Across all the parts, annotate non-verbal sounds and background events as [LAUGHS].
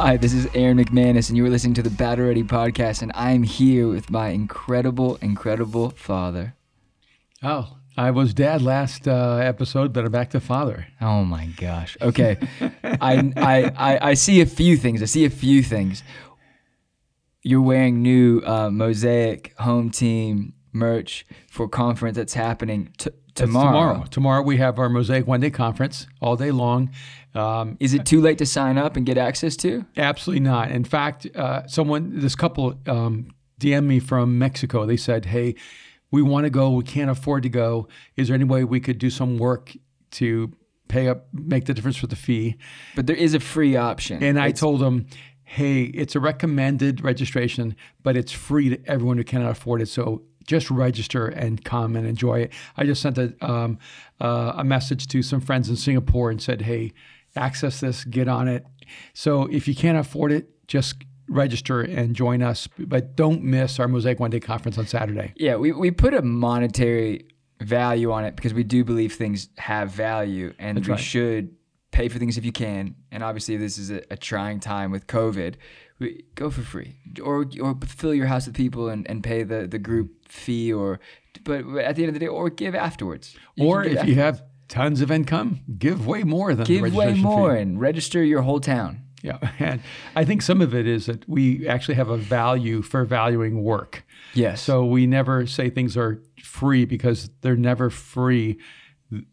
Hi, this is Aaron McManus, and you are listening to the Battle Ready podcast, and I'm here with my incredible, incredible father. Oh, I was dad last uh, episode, but I'm back to father. Oh my gosh. Okay, I, I I I see a few things. I see a few things. You're wearing new uh, Mosaic home team merch for conference that's happening t- tomorrow. tomorrow. Tomorrow we have our Mosaic One Day Conference all day long. Um, Is it too late to sign up and get access to? absolutely not. In fact, uh, someone, this couple, um, DM'd me from Mexico. They said, "Hey, we want to go. We can't afford to go. Is there any way we could do some work to pay up, make the difference for the fee?" But there is a free option. And I told them, hey, it's a recommended registration, but it's free to everyone who cannot afford it. So just register and come and enjoy it. I just sent a, um, uh, a message to some friends in Singapore and said, hey, access this, get on it. So if you can't afford it, just register and join us. But don't miss our Mosaic One Day Conference on Saturday. Yeah, we, we put a monetary value on it because we do believe things have value and we right. should pay for things if you can. And obviously, this is a, a trying time with COVID. We, go for free or or fill your house with people and, and pay the, the group fee or but at the end of the day or give afterwards You or can if give you have tons of income, give way more than the give way more fee. and register your whole town Yeah, [LAUGHS] and I think some of it is that we actually have a value for valuing work. yes So we never say things are free because they're never free.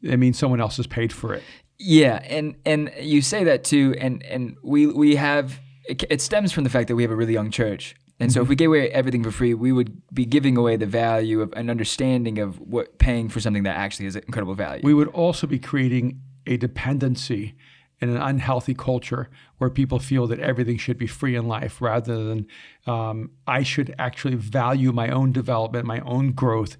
I mean, someone else has paid for it. Yeah, and and you say that too, and and we we have it, it stems from the fact that we have a really young church, and so if we gave away everything for free, we would be giving away the value of an understanding of what paying for something that actually has incredible value. We would also be creating a dependency in an unhealthy culture where people feel that everything should be free in life rather than um, I should actually value my own development, my own growth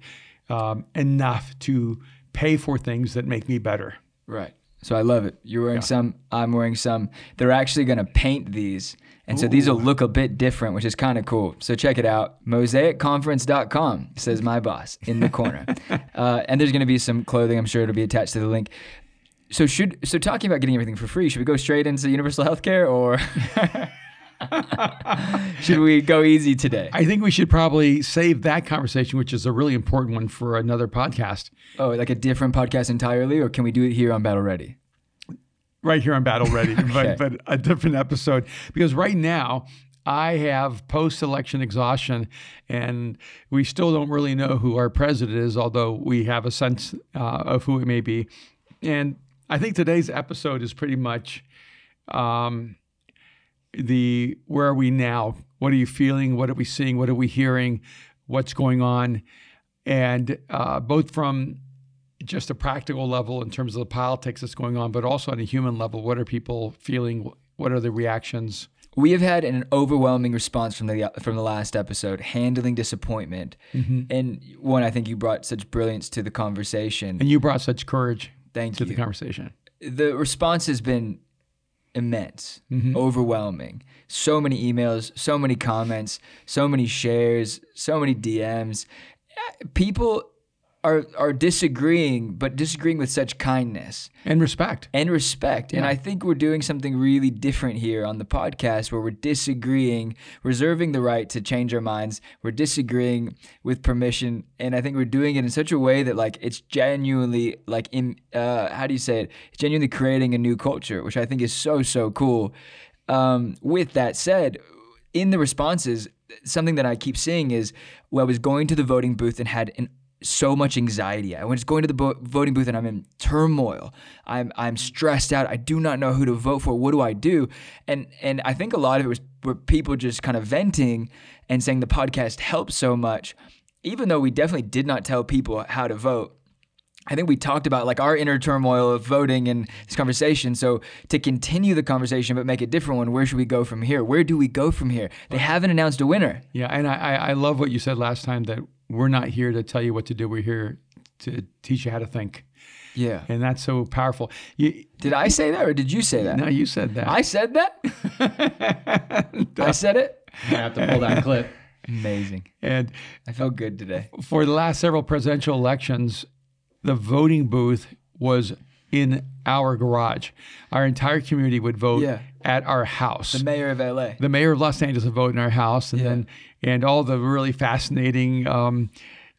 um, enough to pay for things that make me better. right. So I love it. You're wearing some. I'm wearing some. They're actually going to paint these, and so these will look a bit different, which is kind of cool. So check it out. MosaicConference.com says my boss in the corner, [LAUGHS] uh, and there's going to be some clothing. I'm sure it'll be attached to the link. So should so talking about getting everything for free, should we go straight into universal healthcare or [LAUGHS] [LAUGHS] should we go easy today? I think we should probably save that conversation, which is a really important one, for another podcast. Oh, like a different podcast entirely, or can we do it here on Battle Ready? right here on Battle Ready, [LAUGHS] Okay. but, but a different episode. Because right now, I have post election exhaustion, and we still don't really know who our president is, although we have a sense uh, of who it may be. And I think today's episode is pretty much um, the where are we now? What are you feeling? What are we seeing? What are we hearing? What's going on? And uh, both from just a practical level in terms of the politics that's going on, but also on a human level, what are people feeling? What are the reactions? We have had an overwhelming response from the from the last episode, handling disappointment, and one I think you brought such brilliance to the conversation. And you brought such courage Thank to you. the conversation. the response has been immense, Mm-hmm. overwhelming. So many emails, so many comments, so many shares, so many DMs. Uh, People are are disagreeing, but disagreeing with such kindness And respect. and respect. And I think we're doing something really different here on the podcast where we're disagreeing, reserving the right to change our minds. We're disagreeing with permission. And I think we're doing it in such a way that like it's genuinely like in uh how do you say it? It's genuinely creating a new culture, which I think is so, so cool. Um, with that said, in the responses, something that I keep seeing is well, I was going to the voting booth and had an so much anxiety. I was going to the bo- voting booth and I'm in turmoil. I'm I'm stressed out. I do not know who to vote for. What do I do? And and I think a lot of it was were people just kind of venting and saying the podcast helped so much, even though we definitely did not tell people how to vote. I think we talked about like our inner turmoil of voting and this conversation. So to continue the conversation but make a different one, where should we go from here? Where do we go from here? They haven't announced a winner. Yeah, and I, I I love what you said last time that we're not here to tell you what to do. We're here to teach you how to think, Yeah. and that's so powerful. You, Did I say that or did you say that? no, you said that. I said that? [LAUGHS] I said it? I have to pull that clip. Amazing. and I felt good today. for the last several presidential elections, the voting booth was in our garage. Our entire community would vote Yeah. at our house. The mayor of LA. the mayor of Los Angeles would vote in our house, and Yeah. then and all the really fascinating um,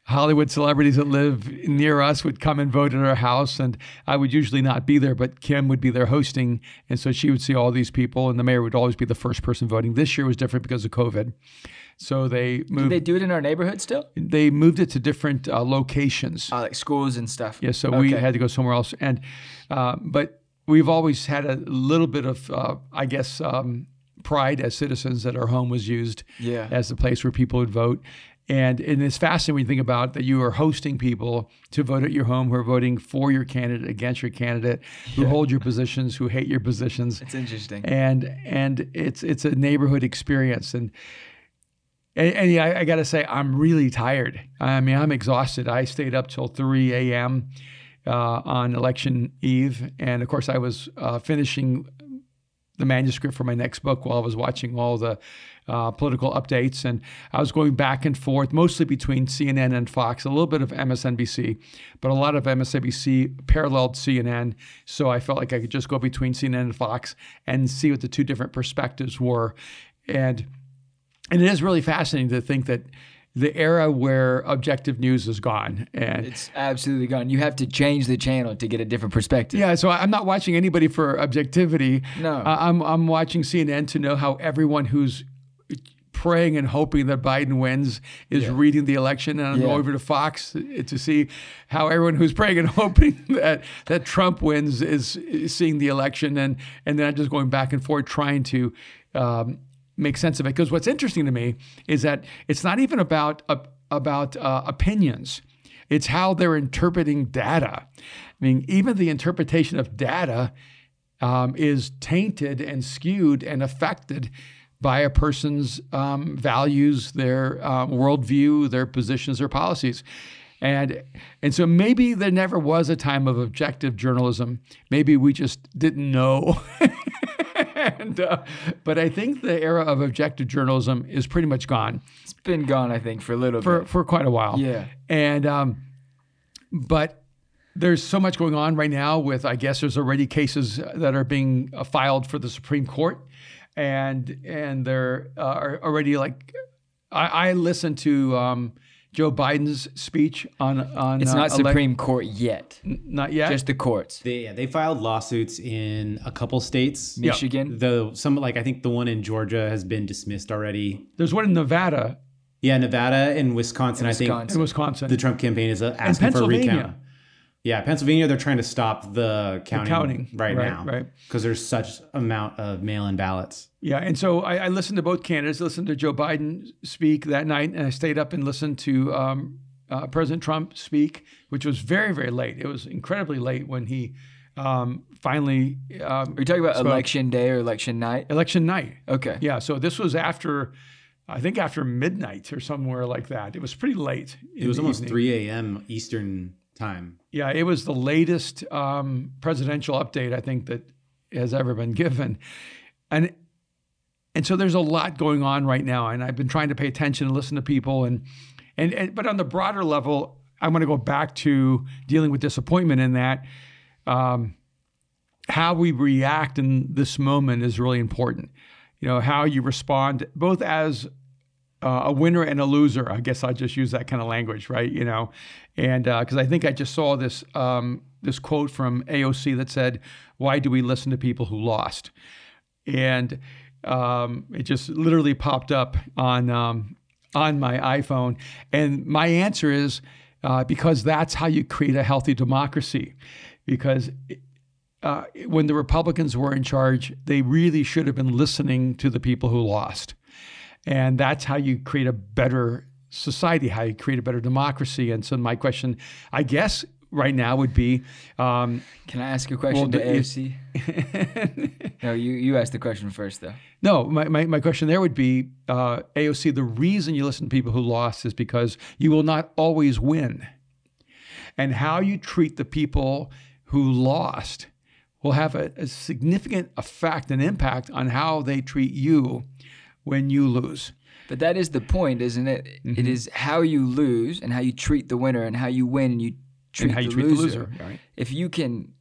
Hollywood celebrities that live near us would come and vote at our house, and I would usually not be there, but Kim would be there hosting, and so she would see all these people, and the mayor would always be the first person voting. This year was different because of COVID, so they Do moved. they do it in our neighborhood still? They moved it to different uh, locations. Uh, like schools and stuff. Yeah, so we had to go somewhere else, and uh, but we've always had a little bit of, uh, I guess, um, pride as citizens that our home was used Yeah. as the place where people would vote. And, and it's fascinating when you think about that you are hosting people to vote at your home who are voting for your candidate, against your candidate, who hold your positions, who hate your positions It's interesting. and and it's it's a neighborhood experience and and, and yeah, I, I got to say I'm really tired. I mean, I'm exhausted. I stayed up till 3 a.m. Uh, on election eve, and of course, I was uh, finishing the manuscript for my next book while I was watching all the uh, political updates, and I was going back and forth, mostly between CNN and Fox, a little bit of MSNBC, but a lot of MSNBC paralleled CNN. So I felt like I could just go between CNN and Fox and see what the two different perspectives were, and and it is really fascinating to think that the era where objective news is gone and It's absolutely gone. You have to change the channel to get a different perspective. Yeah, so I'm not watching anybody for objectivity. No. I- I'm I'm watching CNN to know how everyone who's praying and hoping that Biden wins is reading the election, and I'm Yeah. going over to Fox to see how everyone who's praying and [LAUGHS] hoping that that Trump wins is, is seeing the election, and and then I'm just going back and forth trying to. Um, make sense of it because what's interesting to me is that it's not even about uh, about uh, opinions it's how they're interpreting data. I mean, even the interpretation of data um, is tainted and skewed and affected by a person's um, values, their um, worldview, their positions, their policies. And, and so maybe there never was a time of objective journalism. Maybe we just didn't know. [LAUGHS] and, uh, but I think the era of objective journalism is pretty much gone It's been gone, I think, for a little for, bit. for quite a while. Yeah. And um, but there's so much going on right now with I guess there's already cases that are being uh, filed for the Supreme Court, and and they're uh, are already like I, I listened to um, Joe Biden's speech on on It's uh, not elec- Supreme Court yet, not yet just the courts. They yeah, they filed lawsuits in a couple states. Michigan. Though some like I think the one in Georgia has been dismissed already. there's one in Nevada Yeah, Nevada and Wisconsin. I think Wisconsin. and Wisconsin the Trump campaign is uh, asking for a recount. Yeah, Pennsylvania, they're trying to stop the counting, counting, right, right, now, right. Because there's such amount of mail-in ballots. Yeah, and so I, I listened to both candidates. Listened to Joe Biden speak that night, and I stayed up and listened to um, uh, President Trump speak, which was very, very late. It was incredibly late when he um, finally um, Are you talking about spoke. election day or election night? election night. Okay. Yeah, so this was after, I think after midnight or somewhere like that. It was pretty late. It was almost 3 a.m. Eastern time. Yeah, it was the latest um, presidential update I think that has ever been [LAUGHS] given, and and so there's a lot going on right now, and I've been trying to pay attention and listen to people, and and, and but on the broader level, I want to go back to dealing with disappointment in that. Um, how we react in this moment is really important. You know, how you respond both as uh, a winner and a loser. I guess I just use that kind of language, right? You know, and because I think I just saw this um, this quote from AOC that said, "Why do we listen to people who lost?" And um, it just literally popped up on um, on my iPhone, and my answer is uh, because that's how you create a healthy democracy. Because uh, when the Republicans were in charge, they really should have been listening to the people who lost. And that's how you create a better society, how you create a better democracy. And so, my question, I guess, right now would be um, Can I ask a question Well, to AFC? [LAUGHS] no, you, you asked the question first, though. no, my, my, my question there would be uh, AOC, the reason you listen to people who lost is because you will not always win. And how you treat the people who lost will have a, a significant effect and impact on how they treat you when you lose. But that is the point, isn't it? Mm-hmm. It is how you lose and how you treat the winner and how you win and you treat, how you the, treat the loser. loser, right. If you can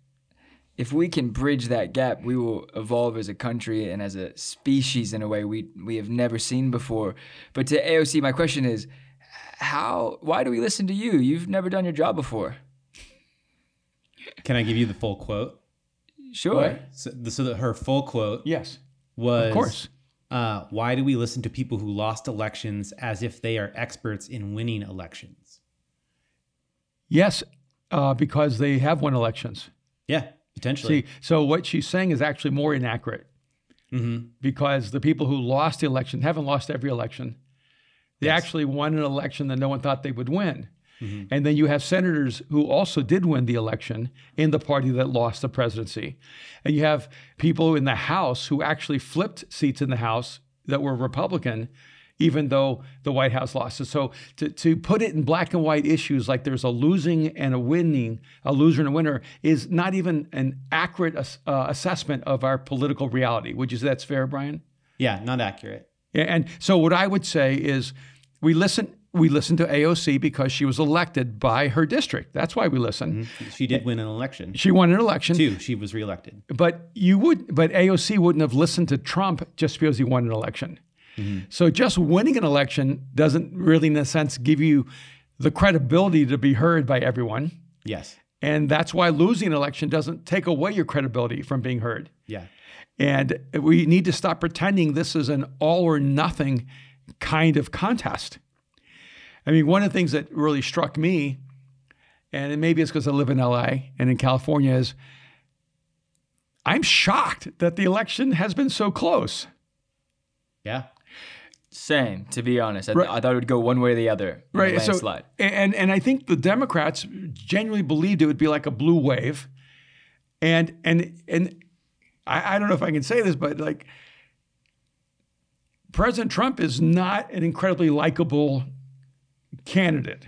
if we can bridge that gap, we will evolve as a country and as a species in a way we we have never seen before. But to AOC, my question is, how? Why do we listen to you? You've never done your job before. Can I give you the full quote? Sure. So, the, so that her full quote Yes. was, Of course. Uh, why do we listen to people who lost elections as if they are experts in winning elections? Yes, uh, because they have won elections. Yeah, potentially. See, so what she's saying is actually more inaccurate mm-hmm. because the people who lost the election haven't lost every election. They Yes. actually won an election that no one thought they would win. Mm-hmm. And then you have senators who also did win the election in the party that lost the presidency. And you have people in the House who actually flipped seats in the House that were Republican, even though the White House lost it. So to, to put it in black and white issues like there's a losing and a winning, a loser and a winner, is not even an accurate uh, assessment of our political reality. Would you say that's fair, Brian? Yeah, not accurate. And so what I would say is we listen we listen to AOC because she was elected by her district. That's why we listen. Mm-hmm. She did win an election. She won an election. Two, she was reelected. But you would but AOC wouldn't have listened to Trump just because he won an election. Mm-hmm. So just winning an election doesn't really in a sense give you the credibility to be heard by everyone. Yes. And that's why losing an election doesn't take away your credibility from being heard. Yeah. And we need to stop pretending this is an all or nothing kind of contest. I mean, one of the things that really struck me, and maybe it's because I live in LA and in California, is I'm shocked that the election has been so close. Yeah. Same, to be honest. I, Right. I thought it would go one way or the other. Right. So, and and I think the Democrats genuinely believed it would be like a blue wave, and and and I, I don't know if I can say this, but like President Trump is not an incredibly likable candidate,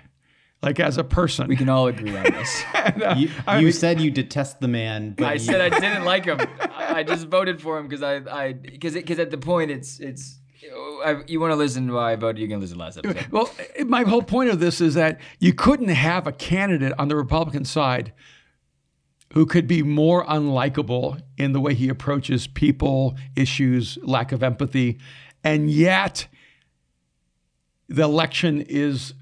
like as a person. we can all agree on this. [LAUGHS] Uh, you, I you mean- said you detest the man, but I you- said I didn't like him. I I just voted for him because I, I, because because at the point it's it's. I, you want to listen to why I voted? You can listen to last episode. Well, my whole point of this is that you couldn't have a candidate on the Republican side who could be more unlikable in the way he approaches people, issues, lack of empathy, and yet the election is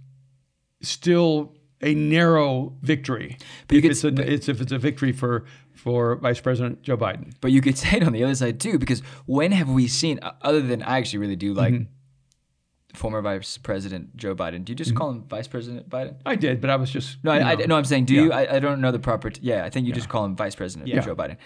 still a narrow victory. But if could- it's, a, it's if it's a victory for for Vice President Joe Biden. But you could [LAUGHS] say it on the other side too, because when have we seen, other than I actually really do like mm-hmm. former Vice President Joe Biden. Do you just mm-hmm. call him Vice President Biden? I did, but I was just No, I, I, know. no, I'm saying, do you? I, I don't know the proper. T- yeah, I think you just call him Vice President Yeah. Joe Biden.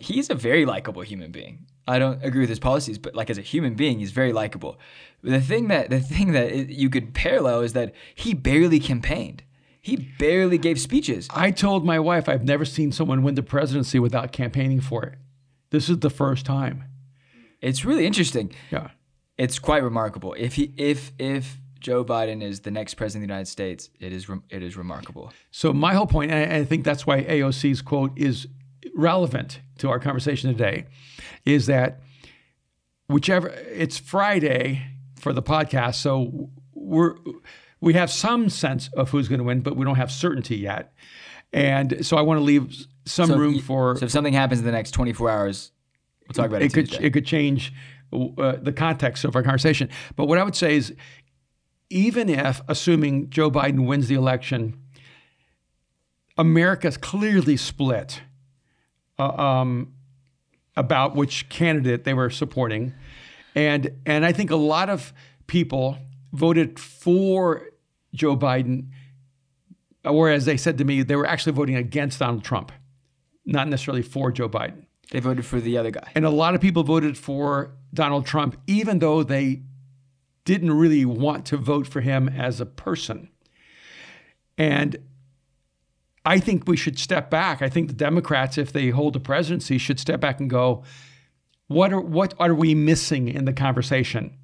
He's a very likable human being. I don't agree with his policies, but like as a human being, he's very likable. The thing that the thing that you could parallel is that he barely campaigned. He barely gave speeches. I told my wife I've never seen someone win the presidency without campaigning for it. This is the first time. It's really interesting. Yeah. It's quite remarkable. If he if if Joe Biden is the next president of the United States, it is rem- it is remarkable. So my whole point, and I think that's why AOC's quote is relevant to our conversation today, is that whichever it's Friday for the podcast, so we're we have some sense of who's going to win, but we don't have certainty yet. And so I want to leave some So room for So if something happens in the next 24 hours, we'll talk about it, it could Tuesday. it could change uh, the context of our conversation. But what I would say is, even if assuming Joe Biden wins the election, America's clearly split uh, um, about which candidate they were supporting, and and I think a lot of people voted for Joe Biden, whereas they said to me they were actually voting against Donald Trump, not necessarily for Joe Biden. they voted for the other guy. And a lot of people voted for Donald Trump, even though they didn't really want to vote for him as a person. And I think we should step back. I think the Democrats, if they hold the presidency, should step back and go, what are what are we missing in the conversation?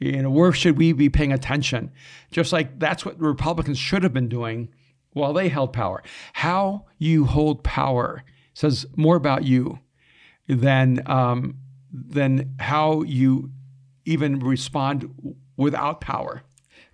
You know, where should we be paying attention? Just like that's what the Republicans should have been doing while they held power. How you hold power says more about you than um, than how you even respond without power.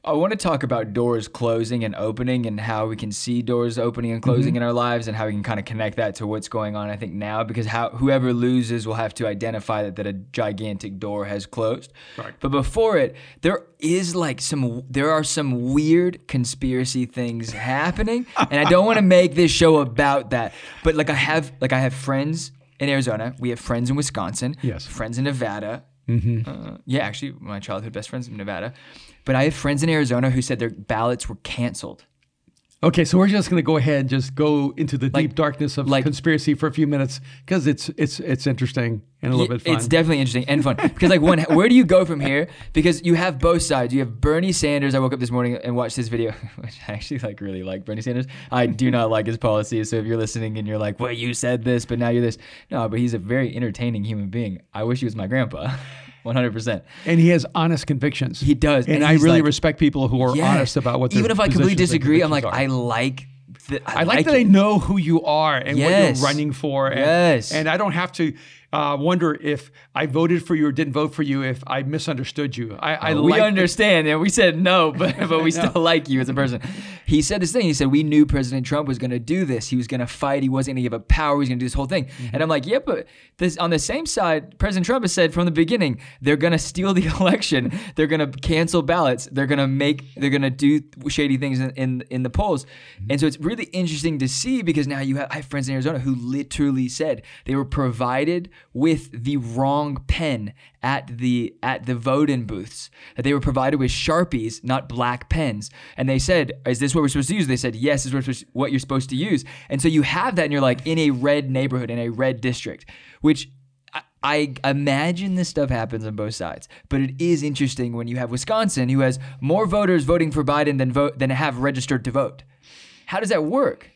I want to talk about doors closing and opening and how we can see doors opening and closing mm-hmm. in our lives and how we can kind of connect that to what's going on I think now because how whoever loses will have to identify that, that a gigantic door has closed. Right. But before it, there is like some there are some weird conspiracy things happening and I don't want to make this show about that. But like I have like I have friends in Arizona, we have friends in Wisconsin, Yes. friends in Nevada, uh, yeah, actually, my childhood best friends in Nevada. But I have friends in Arizona who said their ballots were canceled. Okay, so we're just going to go ahead and just go into the Like- deep darkness of like- conspiracy for a few minutes because it's it's it's interesting and a little bit fun. It's definitely interesting and fun because, like, when [LAUGHS] where do you go from here? Because you have both sides. You have Bernie Sanders. I woke up this morning and watched this video, [LAUGHS] which I actually like really like Bernie Sanders. I do not like his policies. So if you're listening and you're like, "Well, you said this, but now you're this," no, but he's a very entertaining human being. I wish he was my grandpa, [LAUGHS] 100. percent and he has honest convictions. He does, and, and I really like- respect people who are Yeah. honest about what. Even if I completely disagree, I'm like, convictions I like. The, I, I like that it. I know who you are and what you're running for. And, Yes. And I don't have to uh, wonder if I voted for you or didn't vote for you if I misunderstood you. I, I we like understand, and we said no, [LAUGHS] but but we still like you as a person. He said this thing. He said we knew President Trump was going to do this. He was going to fight. He wasn't going to give up power. He was going to do this whole thing. Mm-hmm. And I'm like, yeah, but this on the same side, President Trump has said from the beginning they're going to steal the [LAUGHS] election. They're going to cancel ballots. They're going to make. They're going to do shady things in, in in the polls. Mm-hmm. And so it's really interesting to see because now you have I have friends in Arizona who literally said they were provided with the wrong pen at the at the voting booths that they were provided with sharpies not black pens and they said is this what we're supposed to use they said yes this is what you're supposed to use and so you have that and you're like in a red neighborhood in a red district which I imagine this stuff happens on both sides, but it is interesting when you have Wisconsin, who has more voters voting for Biden than vote than have registered to vote. How does that work?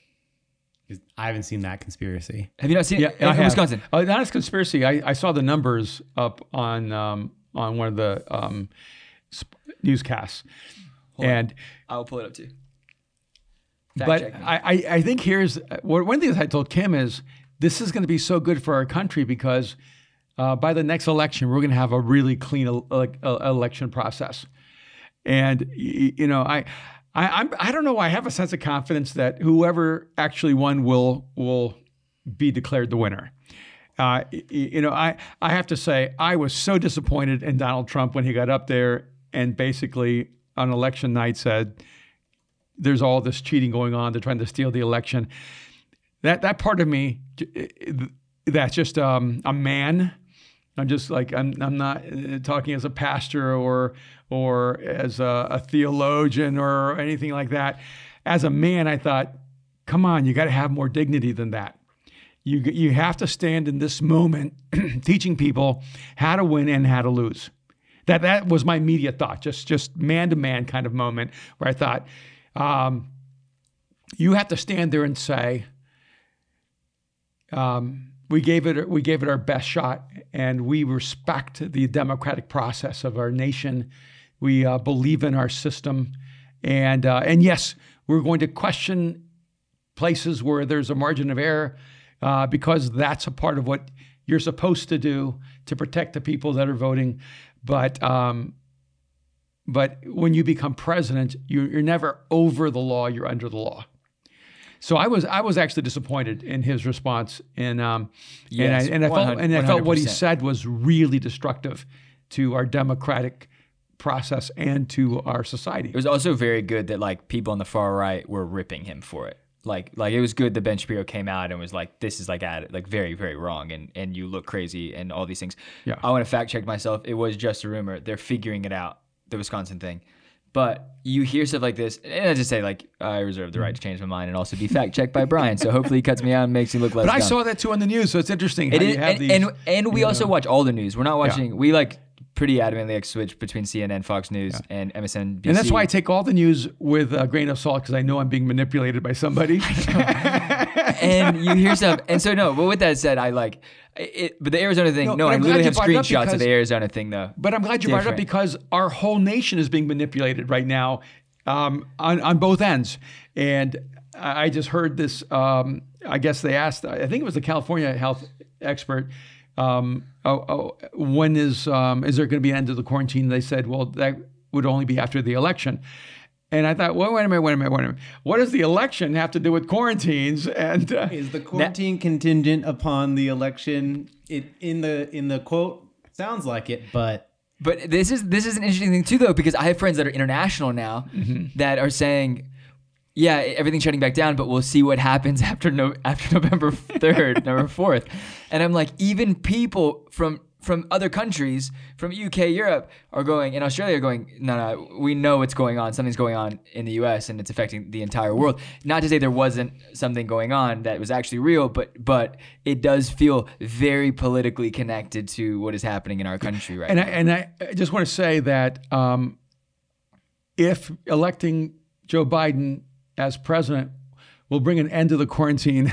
I haven't seen that conspiracy. Have you not seen Yeah, it in I have. Wisconsin? Uh, that is conspiracy. I, I saw the numbers up on um, on one of the um, sp- newscasts, and I'll pull it up too. Fact but. I, I, I think here's well, one of the things I told Kim is this is going to be so good for our country because uh, by the next election we're going to have a really clean el- ele- el- election process, and y- you know I. I, I'm, I don't know. I have a sense of confidence that whoever actually won will will be declared the winner. Uh, you know, I, I have to say, I was so disappointed in Donald Trump when he got up there and basically on election night said, there's all this cheating going on. They're trying to steal the election. That, that part of me, that's just um, a man. I'm just like, I'm, I'm not uh, talking as a pastor or, or as a, a theologian or anything like that. As a man, I thought, come on, you got to have more dignity than that. You, you have to stand in this moment [CLEARS THROAT] teaching people how to win and how to lose. That, that was my immediate thought, just, just man to man kind of moment where I thought, um, you have to stand there and say, um, we gave it we gave it our best shot, and we respect the democratic process of our nation. We uh, believe in our system, and uh, and yes, we're going to question places where there's a margin of error uh, because that's a part of what you're supposed to do to protect the people that are voting. But um, but when you become president, you're, you're never over the law; you're under the law. So I was I was actually disappointed in his response, and um, Yes, and I, and I felt and I felt what he said was really destructive to our democratic process and to our society. It was also very good that like people on the far right were ripping him for it. Like like it was good that Ben Shapiro came out and was like, this is like at like very, very wrong and and you look crazy and all these things. Yeah. I want to fact check myself. It was just a rumor. They're figuring it out, the Wisconsin thing. But you hear stuff like this, and I just say like I reserve the right to change my mind and also be fact checked by Brian. So hopefully he cuts me out and makes me look less. but I dumb. saw that too on the news, so it's interesting how It you have and, these. and and we also watch all the news. We're not watching. We like pretty adamantly like switch between CNN, Fox News, and MSNBC. and that's why I take all the news with a grain of salt because I know I'm being manipulated by somebody. [LAUGHS] and you hear stuff. And so no, but with that said, I like it. But the Arizona thing, No, no, I literally have brought it up screenshots of the Arizona thing though. But I'm glad you brought it up because our whole nation is being manipulated right now um, on, on both ends. And I I just heard this. Um, I guess they asked, I think it was the California health expert, um, oh, oh, when is um, is there going to be an end to the quarantine? They said, well, that would only be after the election. And I thought, well, wait a minute, wait a minute, wait a minute. What does the election have to do with quarantines? [LAUGHS] And uh, Is the quarantine contingent upon the election? It in the in the quote sounds like it, but But this is this is an interesting thing too, though, because I have friends that are international now that are saying, "Yeah, everything's shutting back down, but we'll see what happens [LAUGHS] after no after November third, November fourth. And I'm like, even people from from other countries, from UK, Europe, are going, and Australia are going. No, no, we know what's going on. Something's going on in the US, and it's affecting the entire world. Not to say there wasn't something going on that was actually real, but but it does feel very politically connected to what is happening in our country right and I, and I I just want to say that um, if electing Joe Biden as president will bring an end to the quarantine,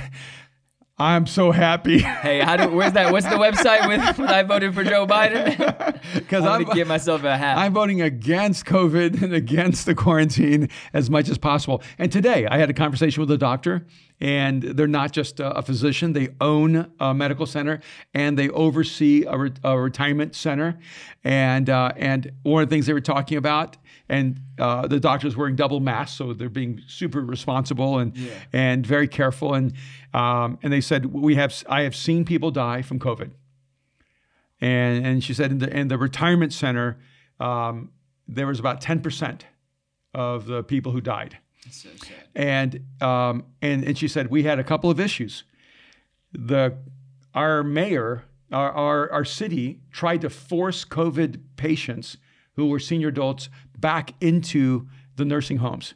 I'm so happy Hey, how do where's that? What's the website with [LAUGHS] when I voted for Joe Biden? [LAUGHS] because I'm I'm gonna give myself a hat. I'm voting against COVID and against the quarantine as much as possible. And today I had a conversation with a doctor, and they're not just a, a physician, they own a medical center and they oversee a, re- a retirement center. And, uh, and one of the things they were talking about, and uh, the doctor's wearing double masks, so they're being super responsible and, and very careful. And, um, and they said, we have, I have seen people die from COVID. And, and she said in the, in the retirement center, um, there was about 10% of the people who died. And, um, and, and she said, we had a couple of issues. The, our mayor, our, our, our city tried to force COVID patients who were senior adults back into the nursing homes,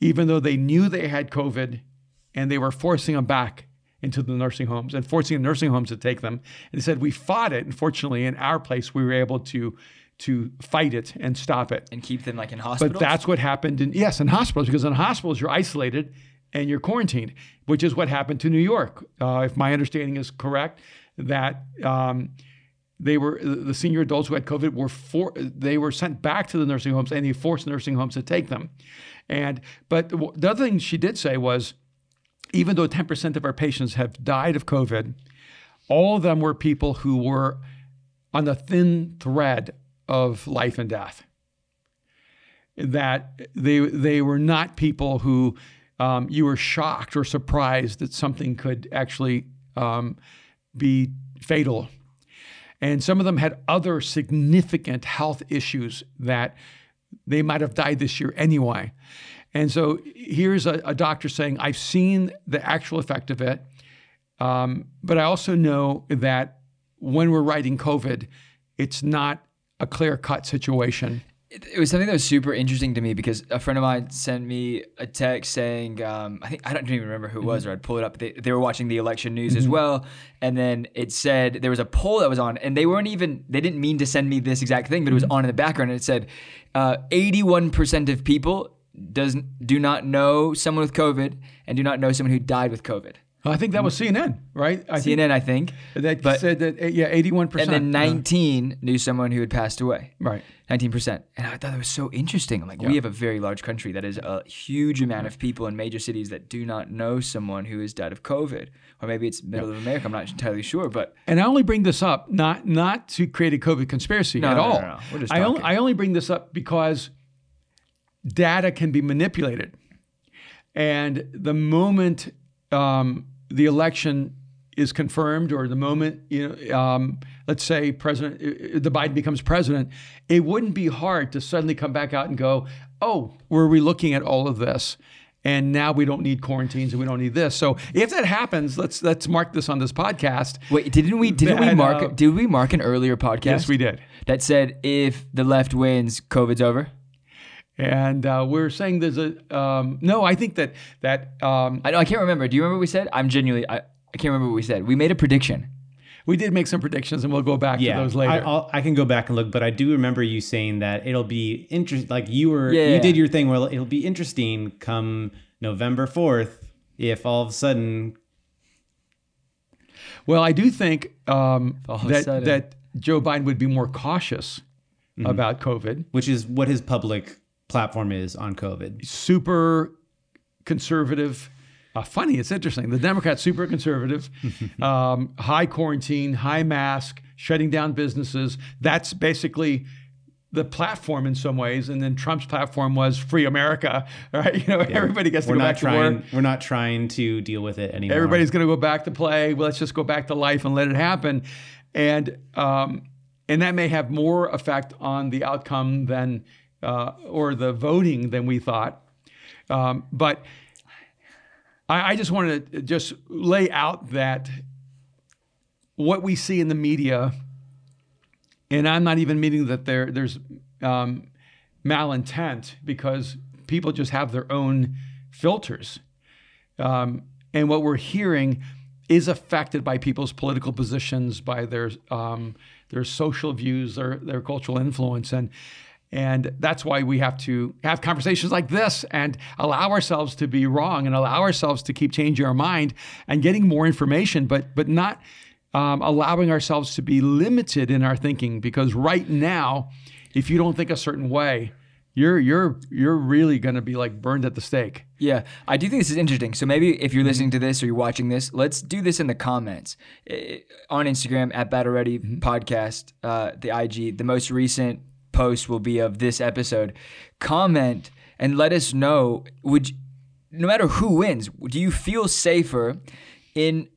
even though they knew they had COVID and they were forcing them back into the nursing homes and forcing the nursing homes to take them. And they said, we fought it. And fortunately, in our place, we were able to, to fight it and stop it. and keep them like in hospitals. But that's what happened in yes, in hospitals because in hospitals you're isolated and you're quarantined, which is what happened to New York, uh, if my understanding is correct. That um, they were the senior adults who had COVID were for they were sent back to the nursing homes and they forced nursing homes to take them. And but the the other thing she did say was, even though 10% of our patients have died of COVID, all of them were people who were on the thin thread of life and death that they they were not people who um, you were shocked or surprised that something could actually um, be fatal. And some of them had other significant health issues that they might have died this year anyway. And so here's a, a doctor saying, I've seen the actual effect of it, um, but I also know that when we're writing COVID, it's not a clear cut situation. It, was something that was super interesting to me because a friend of mine sent me a text saying, um, I think I don't even remember who it was, mm-hmm. or I'd pull it up. They, they were watching the election news as mm-hmm. well, and then it said there was a poll that was on, and they weren't even they didn't mean to send me this exact thing, but it was mm-hmm. on in the background, and it said, uh, eighty-one percent of people doesn't do not know someone with COVID and do not know someone who died with COVID. I think that was CNN, right? I think CNN, I think, that but- said that uh, yeah, 81%. and then nineteen knew someone who had passed away. right. 19%. And I thought that was so interesting. I'm like, we have a very large country that is a huge amount of people in major cities that do not know someone who has died of COVID. Or maybe it's middle of America. I'm not entirely sure. But And I only bring this up not not to create a COVID conspiracy No, at no, no, all. no, no. We're just I only. I only bring this up because data can be manipulated, and the moment um, the election is confirmed, or the moment you know, um, let's say President uh, the Biden becomes president, it wouldn't be hard to suddenly come back out and go, "Oh, were we looking at all of this?" And now we don't need quarantines and we don't need this. So if that happens, let's let's mark this on this podcast. wait, didn't we didn't we mark uh, did we mark an earlier podcast? Yes, we did. That said if the left wins, COVID's over. And uh, we're saying there's a um, no. I think that that um, I know I can't remember. Do you remember what we said? I'm genuinely I, I can't remember what we said. We made a prediction. we did make some predictions, and we'll go back yeah, to those later. I, I'll, I can go back and look, but I do remember you saying that it'll be interesting. Like you were, Yeah. you did your thing where it'll be interesting come November fourth if all of a sudden well, I do think um, All of a that sudden. that Joe Biden would be more cautious about COVID. which is what his public platform is on COVID. Super conservative. Uh, funny, it's interesting. The Democrats super conservative, [LAUGHS] um, high quarantine, high mask, shutting down businesses. That's basically the platform in some ways, and then Trump's platform was free America, [LAUGHS] right? You know, everybody gets to we're go not back to trying. work. We're not trying to deal with it anymore. Everybody's going to go back to play. Well, let's just go back to life and let it happen, and um, and that may have more effect on the outcome than uh, or the voting than we thought. Um, but I, I just wanted to just lay out that what we see in the media, and I'm not even meaning that there there's um, malintent because people just have their own filters, um, and what we're hearing is affected by people's political positions, by their um, their social views, their their cultural influence, and and that's why we have to have conversations like this and allow ourselves to be wrong and allow ourselves to keep changing our mind and getting more information, but but not um, allowing ourselves to be limited in our thinking. Because right now, if you don't think a certain way, you're you're you're really going to be like burned at the stake. Yeah, I do think this is interesting. So maybe if you're listening to this or you're watching this, let's do this in the comments Eh, on Instagram at Battle Ready Podcast, uh, the IG. The most recent post will be of this episode. Comment and let us know. Would no matter who wins, do you feel safer in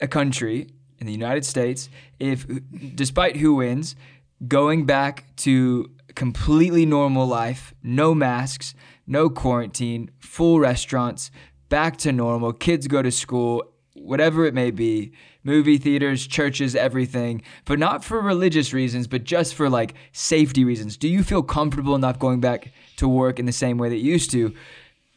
a country in the United States if, despite who wins, going back to completely normal life, no masks, no quarantine, full restaurants, back to normal, kids go to school, whatever it may be, movie theaters, churches, everything, but not for religious reasons, but just for like safety reasons. Do you feel comfortable enough going back to work in the same way that you used to?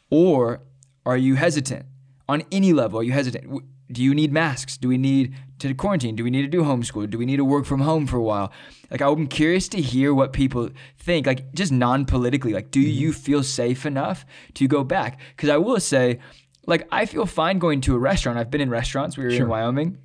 Or are you hesitant on any level? Are you hesitant? Do you need masks? Do we need to quarantine? Do we need to do homeschool? Do we need to work from home for a while? Like, I'm curious to hear what people think, like, just non politically. Like, do mm-hmm. you feel safe enough to go back? Because I will say, like, I feel fine going to a restaurant. I've been in restaurants. We were in Wyoming.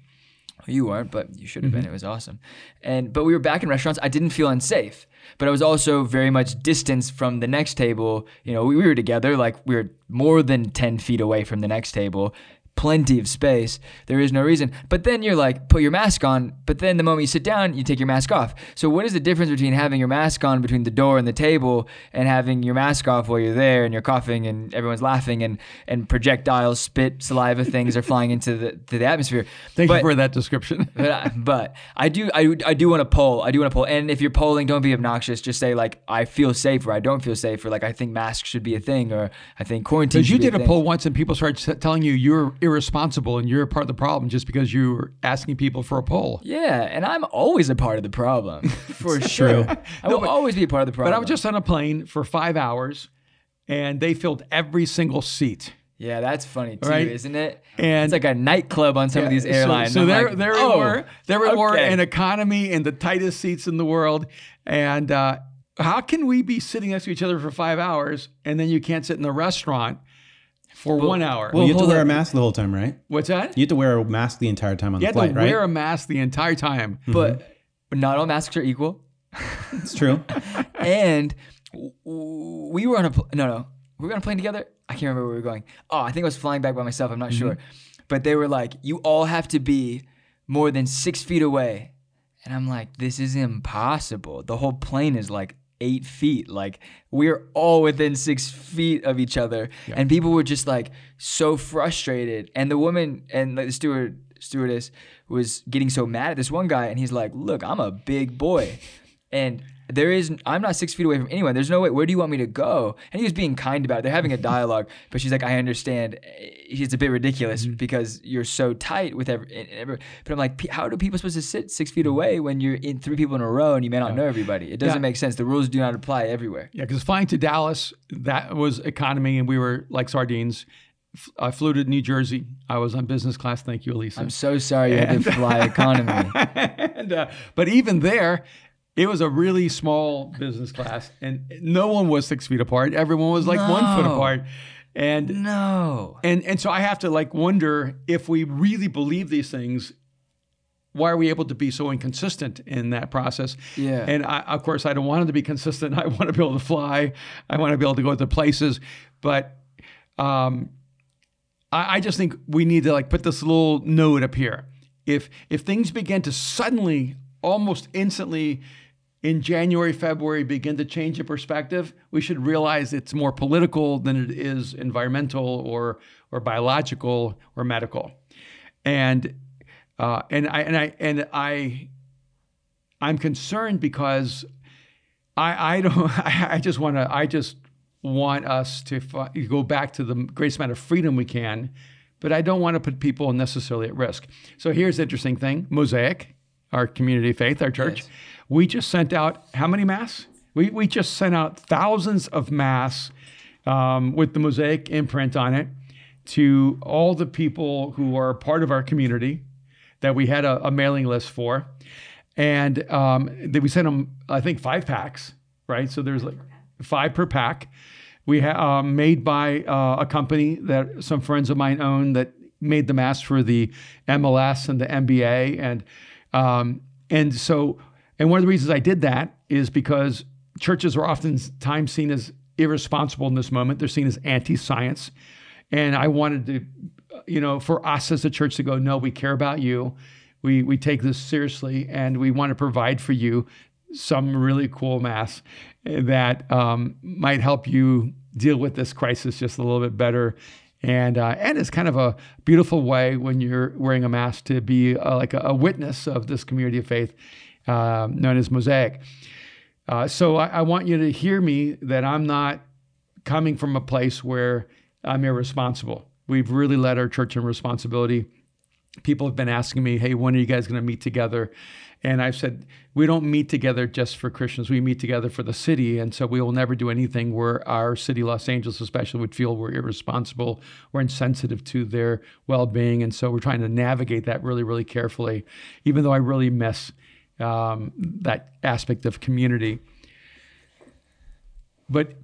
You weren't, but you should have been. Mm-hmm. It was awesome. And but we were back in restaurants. I didn't feel unsafe, but I was also very much distanced from the next table. You know, we, we were together, like we were more than ten feet away from the next table. Plenty of space. There is no reason. But then you're like, put your mask on. But then the moment you sit down, you take your mask off. So what is the difference between having your mask on between the door and the table and having your mask off while you're there and you're coughing and everyone's laughing and and projectiles, spit, saliva things are flying into the to the atmosphere. Thank But- you for that description. [LAUGHS] but I, but I do I, I do want to poll. I do want to poll. And if you're polling, don't be obnoxious. Just say like I feel safe or I don't feel safe or like I think masks should be a thing or I think quarantine. Because you did a thing. poll once and people started telling you you're irresponsible and you're a part of the problem just because you're asking people for a poll. Yeah, and I'm always a part of the problem [LAUGHS] for sure. I will always be a part of the problem. But I was just on a plane for five hours and they filled every single seat. yeah, that's funny too, Right? isn't it? And- it's like a nightclub on some of these airlines. So, I'm there, like, there oh, were. There we were okay. in economy in the tightest seats in the world. And uh, how can we be sitting next to each other for five hours and then you can't sit in the restaurant for one hour? Well, you have to hold wear a mask the whole time, right? What's that? You have to wear a mask the entire time on You the have flight, to right? wear a mask the entire time. Mm-hmm. but not all masks are equal. it's true. [LAUGHS] and w- w- we were on a pl- no no we were on a plane together i can't remember where we were going oh i think i was flying back by myself i'm not mm-hmm. sure but they were like you all have to be more than six feet away and i'm like this is impossible the whole plane is like eight feet. Like we're all within six feet of each other. And people were just like so frustrated. And the woman and the steward stewardess was getting so mad at this one guy. And he's like look i'm a big boy and there is, I'm not six feet away from anyone. There's no way. Where do you want me to go? And he was being kind about it. They're having a dialogue, but she's like, I understand. It's a bit ridiculous because you're so tight with every, every. But I'm like, how do people supposed to sit six feet away when you're in three people in a row and you may not know everybody? It doesn't Yeah. make sense. The rules do not apply everywhere. Yeah, because flying to Dallas, that was economy, and we were like sardines. I flew to New Jersey. I was on business class. Thank you, Elisa. I'm so sorry you had to fly economy. [LAUGHS] and, uh, but even there, it was a really small business class, and no one was six feet apart. Everyone was like one foot apart, and No. and and so I have to like wonder if we really believe these things. Why are we able to be so inconsistent in that process? Yeah. And I, of course, I don't want it to be consistent. [LAUGHS] I want to be able to fly. I want to be able to go to places. But um, I, I just think we need to like put this little note up here. If if things begin to suddenly, almost instantly, in January, February begin to change the perspective, we should realize it's more political than it is environmental or or biological or medical. And uh, and I and I and I I'm concerned because I I don't [LAUGHS] I, just want to I just want us to go back to the greatest amount of freedom we can, but I don't want to put people necessarily at risk. So here's the interesting thing: Mosaic, our community of faith, our church, Yes. we just sent out how many mass? We we just sent out thousands of mass um, with the Mosaic imprint on it to all the people who are part of our community that we had a, a mailing list for, and um, we sent them I think five packs, right? So there's like five per pack. We ha- um, made by uh, a company that some friends of mine own that made the mask for the MLS and the NBA. and um, and so and one of the reasons I did that is because churches are oftentimes seen as irresponsible in this moment. They're seen as anti-science, and I wanted to, you know, for us as a church to go, no, we care about you. We we take this seriously, and we want to provide for you some really cool mass that um, might help you deal with this crisis just a little bit better. And uh, and it's kind of a beautiful way when you're wearing a mask to be uh, like a, a witness of this community of faith um, known as Mosaic. Uh, so I, I want you to hear me that I'm not coming from a place where I'm irresponsible. We've really led our church in responsibility. People have been asking me, hey, when are you guys going to meet together? And I've said, we don't meet together just for Christians. We meet together for the city. And so we will never do anything where our city, Los Angeles especially, would feel we're irresponsible or insensitive to their well being. And so we're trying to navigate that really, really carefully, even though I really miss um, that aspect of community. But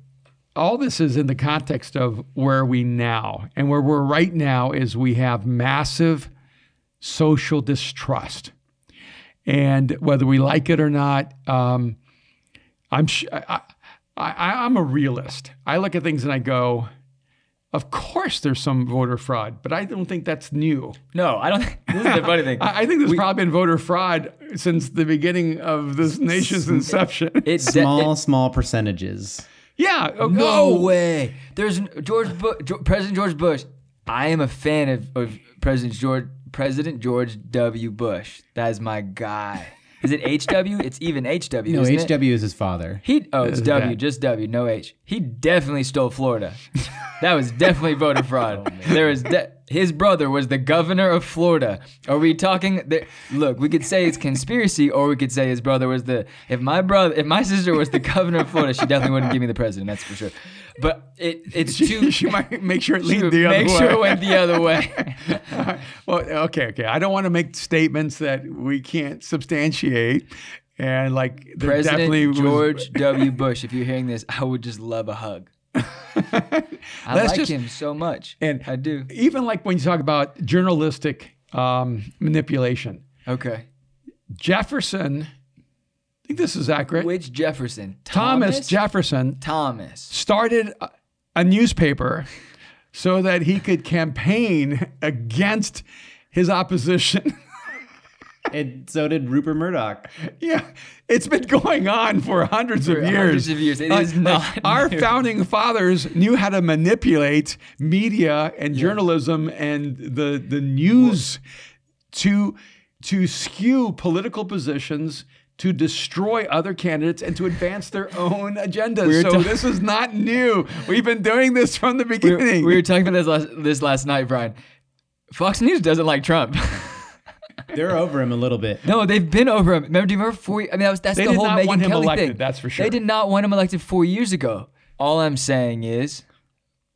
all this is in the context of where we now. And where we're right now is we have massive social distrust. And whether we like it or not, um, I'm sh- I, I, I'm a realist. I look at things and I go, of course there's some voter fraud, but I don't think that's new. No, I don't. Think, this is the funny thing. [LAUGHS] I, I think there's probably been voter fraud since the beginning of this nation's inception. It's Small, small percentages. yeah. oh, No oh, way. There's George Bu- Jo- President George Bush. I am a fan of, of President George President George W. Bush. That is my guy. Is it HW? it's even HW. No, isn't? HW is his father. He oh, it's W, that- just W, no H. He definitely stole Florida. that was definitely voter fraud. [LAUGHS] there was de- his brother was the governor of Florida. Are we talking? Look, we could say it's conspiracy, or we could say his brother was the. If my brother, if my sister was the governor of Florida, she definitely wouldn't give me the president. That's for sure. But it, it's [LAUGHS] too. she might make sure it lead the other make way. Make sure it went the other way. [LAUGHS] well, okay, okay. I don't want to make statements that we can't substantiate. And like, President was- George W. Bush. If you're hearing this, I would just love a hug. [LAUGHS] I like just- him so much. and I do. Even like when you talk about journalistic um, manipulation, Okay. Jefferson. I think this is accurate. Which Jefferson? Thomas Jefferson Thomas. started a, a newspaper so that he could campaign against his opposition. [LAUGHS] And so did Rupert Murdoch. yeah, it's been going on for hundreds of years. hundreds of years. It is not Our founding fathers knew how to manipulate media and journalism and the the news to to skew political positions to destroy other candidates and to advance their own agendas. were so ta- this is not new. We've been doing this from the We beginning. were, we were talking about this last, this last night, Brian. Fox News doesn't like Trump. [LAUGHS] They're over him a little bit. no, they've been over him. Remember, do you remember four? I mean, that was that's They the did whole not Megyn him Kelly elected, thing. that's for sure. They did not want him elected four years ago. All I'm saying is,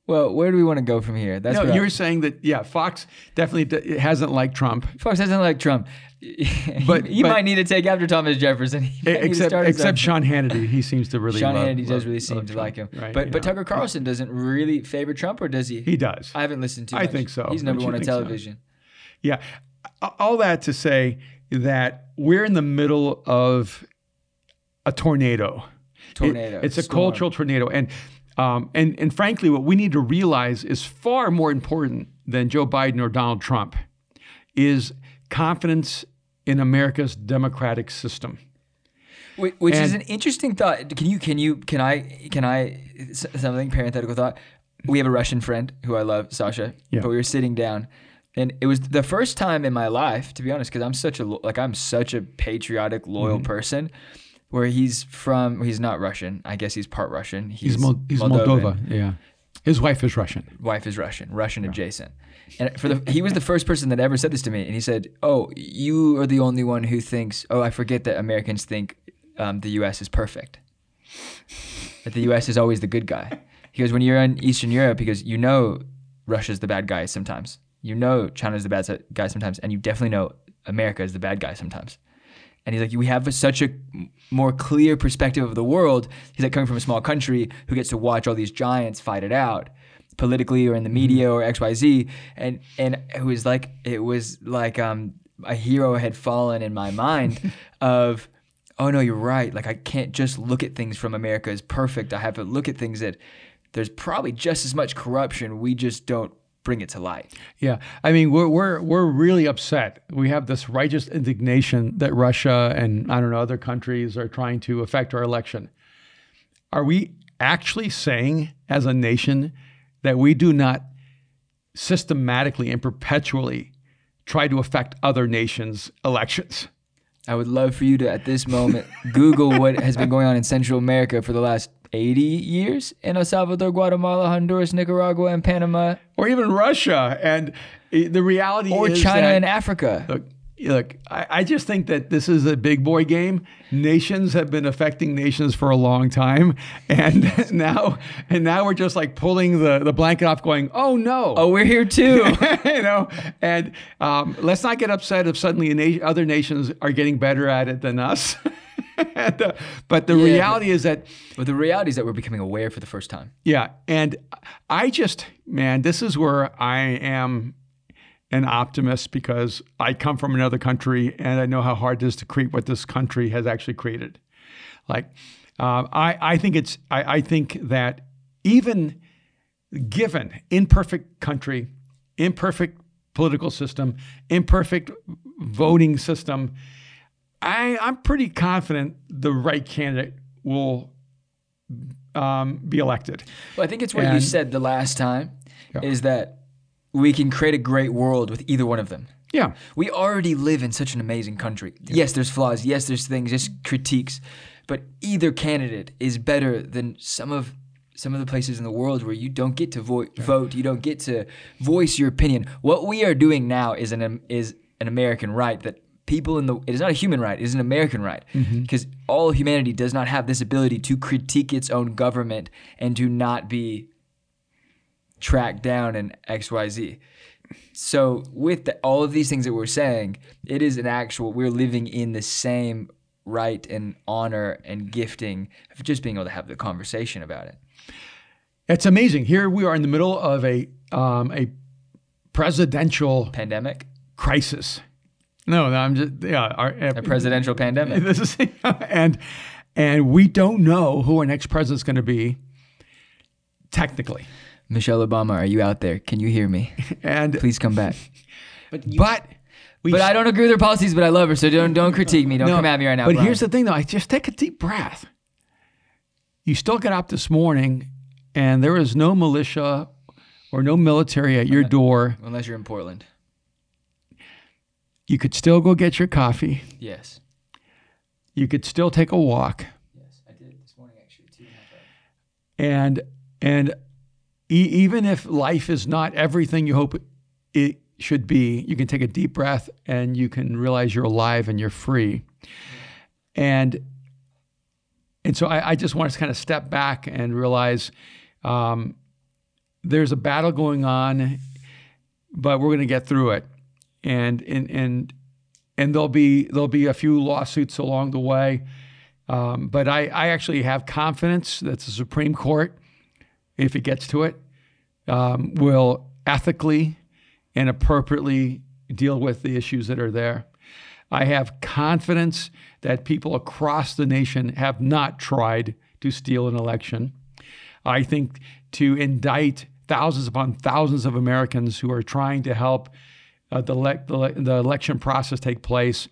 well, where do we want to go from here? That's no, what I- you're saying that yeah, Fox definitely d- hasn't liked Trump. Fox doesn't like Trump. [LAUGHS] But- he, he but- might need to take after Thomas Jefferson. [LAUGHS] He might except except Sean Hannity, he seems to really like it. Sean love, Hannity does love- really seem to Trump, like him, right? but but know. Tucker Carlson doesn't really favor Trump, or does he? he does. I haven't listened to. I much. think so. He's number one on think so? television. Yeah. All that to say that we're in the middle of a tornado. It- Tornado, it's a storm. cultural tornado. And um, and and frankly, what we need to realize is far more important than Joe Biden or Donald Trump is confidence in America's democratic system. Wh- Which is an interesting thought. Can you can you can I can I something parenthetical thought? We have a Russian friend who I love, Sasha. Yeah. But we were sitting down, and it was the first time in my life, to be honest, because I'm such a like I'm such a patriotic, loyal Mm-hmm. person. Where he's from, he's not Russian. I guess he's part Russian. He's, Mol- he's Moldova. Yeah. His wife is Russian. wife is Russian, Russian adjacent. And for the he was the first person that ever said this to me, and he said, "Oh, you are the only one who thinks. Oh, I forget that Americans think um, the U.S. is perfect. That the U.S. is always the good guy. He goes, when you're in Eastern Europe, because you know Russia's the bad guy sometimes. You know China's the bad guy sometimes, and you definitely know America is the bad guy sometimes. And he's like, we have such a more clear perspective of the world. He's like coming from a small country who gets to watch all these giants fight it out politically or in the media or X Y Z, and and it was like it was like um, a hero had fallen in my mind [LAUGHS] of. Oh no, you're right. Like I can't just look at things from America as perfect. I have to look at things that there's probably just as much corruption. We just don't bring it to light. Yeah, I mean we're we're we're really upset. We have this righteous indignation that Russia and I don't know other countries are trying to affect our election. Are we actually saying as a nation that we do not systematically and perpetually try to affect other nations' elections? I would love for you to, at this moment, Google what has been going on in Central America for the last 80 years in El Salvador, Guatemala, Honduras, Nicaragua, and Panama, Or even Russia? And the reality or is China that- and Africa. Look, look. I, I just think that this is a big boy game. Nations have been affecting nations for a long time, [LAUGHS] and now, and now we're just like pulling the, the blanket off, going, "Oh no!" Oh, we're here too. [LAUGHS] you know. And um, let's not get upset if suddenly a na- other nations are getting better at it than us. [LAUGHS] [LAUGHS] And, but the Yeah, reality is that but the reality is that we're becoming aware for the first time. yeah, and I just, man, this is where I am an optimist because I come from another country and I know how hard it is to create what this country has actually created. Like, uh, I, I think it's, I, I think that even given imperfect country, imperfect political system, imperfect voting system, I, I'm pretty confident the right candidate will um, be elected. Well, I think it's what you said the last time Yeah. is that we can create a great world with either one of them. Yeah. We already live in such an amazing country. Yes, there's flaws. Yes, there's things, just critiques. But either candidate is better than some of some of the places in the world where you don't get to vo- vote, you don't get to voice your opinion. What we are doing now is an is an American right that people in the it is not a human right, it is an American right. Because all humanity does not have this ability to critique its own government and to not be tracked down in XYZ. So with the, all of these things that we're saying, it is an actual we're living in the same right and honor and gifting of just being able to have the conversation about it. It's amazing. Here we are in the middle of a um, a presidential Pandemic, crisis. No, no, I'm just yeah. Our, uh, a presidential pandemic. [LAUGHS] this is and and we don't know who our next president's going to be. Technically, Michelle Obama, are you out there? Can you hear me? and Please come back. [LAUGHS] But you, but we But I don't agree with her policies, but I love her, so don't don't critique me. Don't No, come at me right now. But Brian. here's the thing, though. I just take a deep breath. You still got up this morning, and there is no militia or no military at your door. unless you're in Portland. You could still go get your coffee. Yes. You could still take a walk, Yes, I did this morning actually. too. and and e- even if life is not everything you hope it should be, you can take a deep breath and you can realize you're alive and you're free. And and so I, I just want to kind of step back and realize um, there's a battle going on, but we're going to get through it. And and and and there'll be there'll be a few lawsuits along the way. Um, but I, I actually have confidence that the Supreme Court, if it gets to it, um, will ethically and appropriately deal with the issues that are there. I have confidence that people across the nation have not tried to steal an election. I think to indict thousands upon thousands of Americans who are trying to help uh, the, le- the, le- the election process take place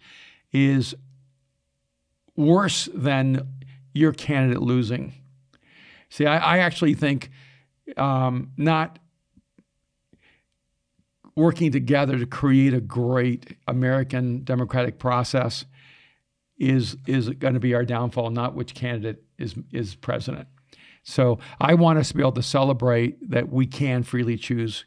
is worse than your candidate losing. See, I, I actually think um, not working together to create a great American democratic process is is going to be our downfall, not which candidate is is president. So I want us to be able to celebrate that we can freely choose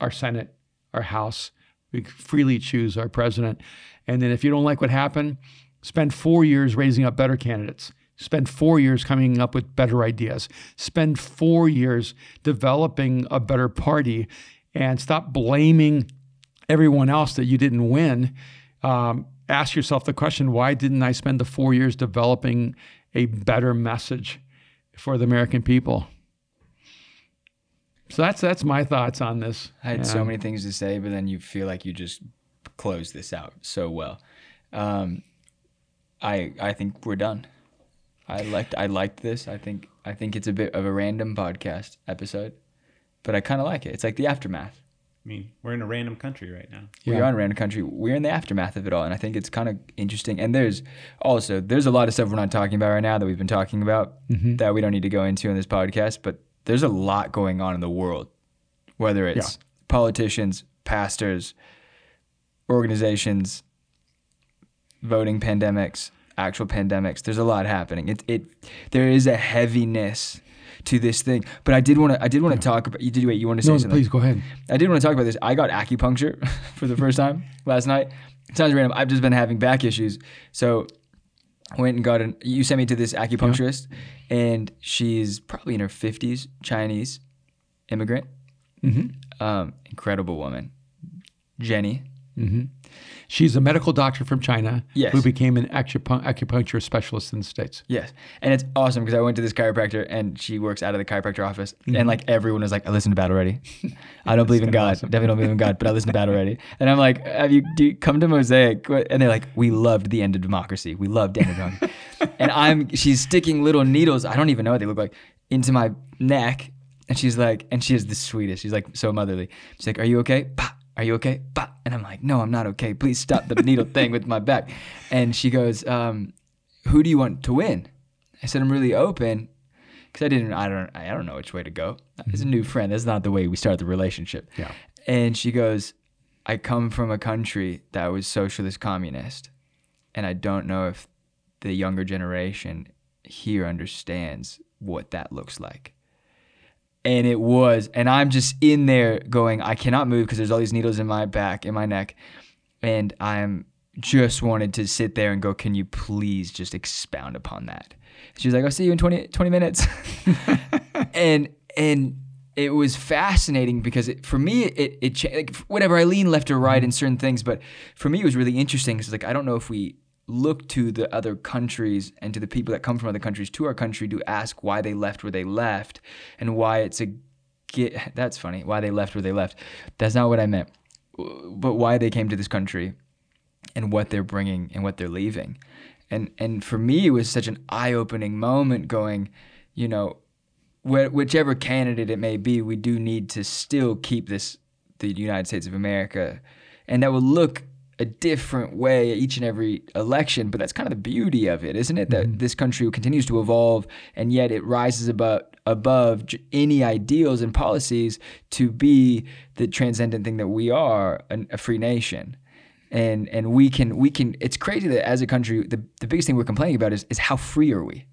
our Senate, our House, we freely choose our president, and then if you don't like what happened, spend four years raising up better candidates. Spend four years coming up with better ideas. Spend four years developing a better party and stop blaming everyone else that you didn't win. Um, ask yourself the question why didn't I spend the four years developing a better message for the American people? So that's that's my thoughts on this. I had so many things to say, but then you feel like you just closed this out so well. Um, I I think we're done. I liked I liked this. I think I think it's a bit of a random podcast episode, but I kind of like it. It's like the aftermath. I mean, we're in a random country right now. We're in a random country. We're in the aftermath of it all, and I think it's kind of interesting. And there's also there's a lot of stuff we're not talking about right now that we've been talking about that we don't need to go into in this podcast. But there's a lot going on in the world, whether it's politicians, pastors, organizations, voting pandemics, actual pandemics. There's a lot happening. It it there is a heaviness to this thing. But I did want to I did want to talk about you did wait, you want to say No, something? please go ahead. I did want to talk about this. I got acupuncture [LAUGHS] for the first time last night. sounds random. I've just been having back issues. So went and got an you sent me to this acupuncturist and she's probably in her 50s, Chinese immigrant. Mm-hmm. Um, incredible woman. Jenny. She's a medical doctor from China Yes. who became an acupun- acupuncture specialist in the States. Yes. And it's awesome because I went to this chiropractor and she works out of the chiropractor office. Mm-hmm. And like everyone was like, I listen to Battle Ready. [LAUGHS] I don't believe in God. Definitely don't believe in God, but I listen to Battle Ready. [LAUGHS] And I'm like, have you, do you come to Mosaic? And they're like, we loved the end of democracy. We loved end of democracy. [LAUGHS] and I'm, she's sticking little needles. I don't even know what they look like into my neck. And she's like, and she is the sweetest. She's like so motherly. She's like, are you okay? Are you okay? Bah. And I'm like, no, I'm not okay. Please stop the needle [LAUGHS] thing with my back. And she goes, um, who do you want to win? I said I'm really open because I didn't. I don't. I don't know which way to go. As a new friend, that's not the way we start the relationship. Yeah. And she goes, I come from a country that was socialist communist, and I don't know if the younger generation here understands what that looks like. And it was, and I'm just in there going, I cannot move because there's all these needles in my back, in my neck, and I'm just wanted to sit there and go, can you please just expound upon that? She was like, I'll see you in 20, 20 minutes. [LAUGHS] and and it was fascinating because it, for me it it cha- like whatever I lean left or right in certain things, but for me it was really interesting because like I don't know if we look to the other countries and to the people that come from other countries to our country to ask why they left where they left and why it's a get [LAUGHS] that's funny why they left where they left that's not what I meant but why they came to this country and what they're bringing and what they're leaving. And and for me, it was such an eye-opening moment. Going, you know, wh- whichever candidate it may be, we do need to still keep this the United States of America, and that will look a different way each and every election. But that's kind of the beauty of it, isn't it? That mm-hmm. this country continues to evolve, and yet it rises above above any ideals and policies to be the transcendent thing that we are, an, a free nation and and we can we can it's crazy that as a country the, the biggest thing we're complaining about is, is how free are we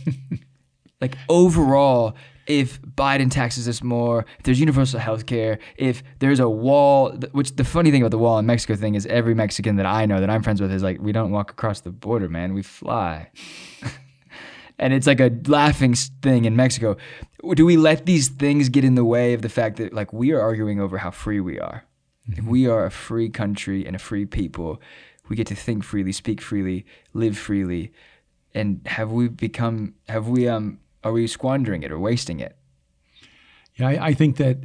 [LAUGHS] like overall if biden taxes us more if there's universal health care if there's a wall which the funny thing about the wall in mexico thing is every mexican that i know that i'm friends with is like we don't walk across the border man. We fly. [LAUGHS] And it's like a laughing thing in mexico. Do we let these things get in the way of the fact that like we are arguing over how free we are? If we are a free country and a free people, we get to think freely, speak freely, live freely. And have we become, have we, um, are we squandering it or wasting it? Yeah, I, I think that